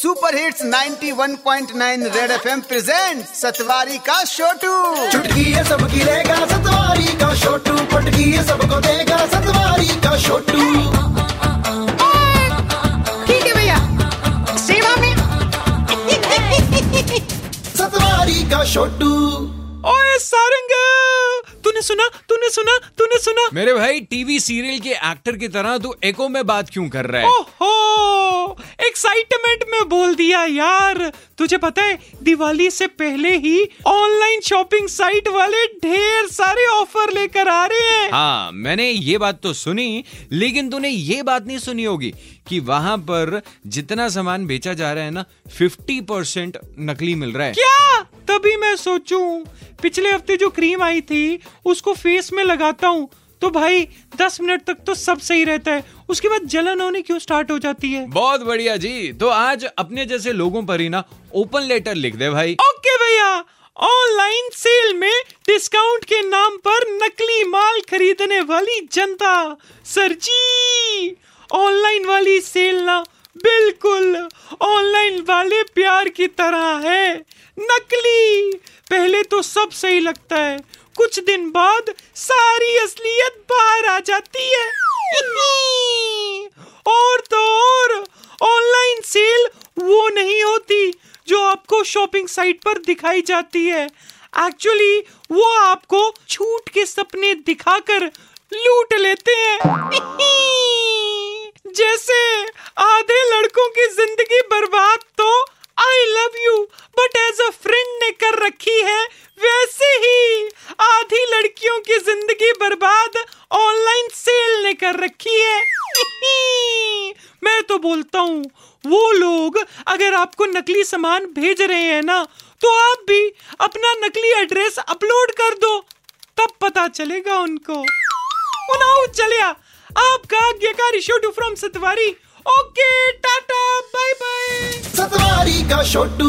Super hits 91.9 red FM present Satwari का छोटू चुटकी है सबकी रहेगा सतवारी का छोटू पटकी है सबको देगा सतवारी का छोटू ठीक है भैया। सेवा में। सतवारी का छोटू ओए सारंग तूने सुना तूने सुना तूने सुना। मेरे भाई टीवी सीरियल के एक्टर की तरह तू एको में बात क्यों कर रहा है? ओहो! एक्साइटमेंट में बोल दिया यार तुझे पता है दिवाली से पहले ही ऑनलाइन शॉपिंग साइट वाले ढेर सारे ऑफ़र लेकर आ रहे हैं. हाँ मैंने ये बात तो सुनी लेकिन तूने ये बात नहीं सुनी होगी कि वहाँ पर जितना सामान बेचा जा रहा है ना 50 परसेंट नकली मिल रहा है। क्या? तभी मैं सोचूं पिछले हफ़्ते जो क्रीम आई थी उसको फेस में लगाता हूँ तो भाई दस मिनट तक तो सब सही रहता है। उसके बाद जलन होने क्यों स्टार्ट हो जाती है? बहुत बढ़िया जी। तो आज अपने जैसे लोगों पर ही ना ओपन लेटर लिख दे भाई। ओके भैया ऑनलाइन सेल में डिस्काउंट के नाम पर नकली माल खरीदने वाली जनता सर जी ऑनलाइन वाली सेल ना बिल्कुल ऑनलाइन वाले प्यार की तरह है। नकली। पहले तो सब सही लगता है। कुछ दिन बाद सारी असलियत बाहर आ जाती है। और तो और, ऑनलाइन सेल वो नहीं होती जो आपको शॉपिंग साइट पर दिखाई जाती है। एक्चुअली वो आपको छूट के सपने दिखाकर लूट लेते हैं जैसे आधे लड़कों की ज़िंदगी बर्बाद तो I love you but as a friend ने कर रखी है वैसे ही आधी लड़कियों की ज़िंदगी बर्बाद ऑनलाइन सेल ने कर रखी है। मैं तो बोलता हूँ, वो लोग अगर आपको नकली सामान भेज रहे हैं ना तो आप भी अपना नकली एड्रेस अपलोड कर दो, तब पता चलेगा उनको। चलिया आपका आज्ञाकारी Chhotu from Satwari. Okay, tata bye bye Satwari का छोटू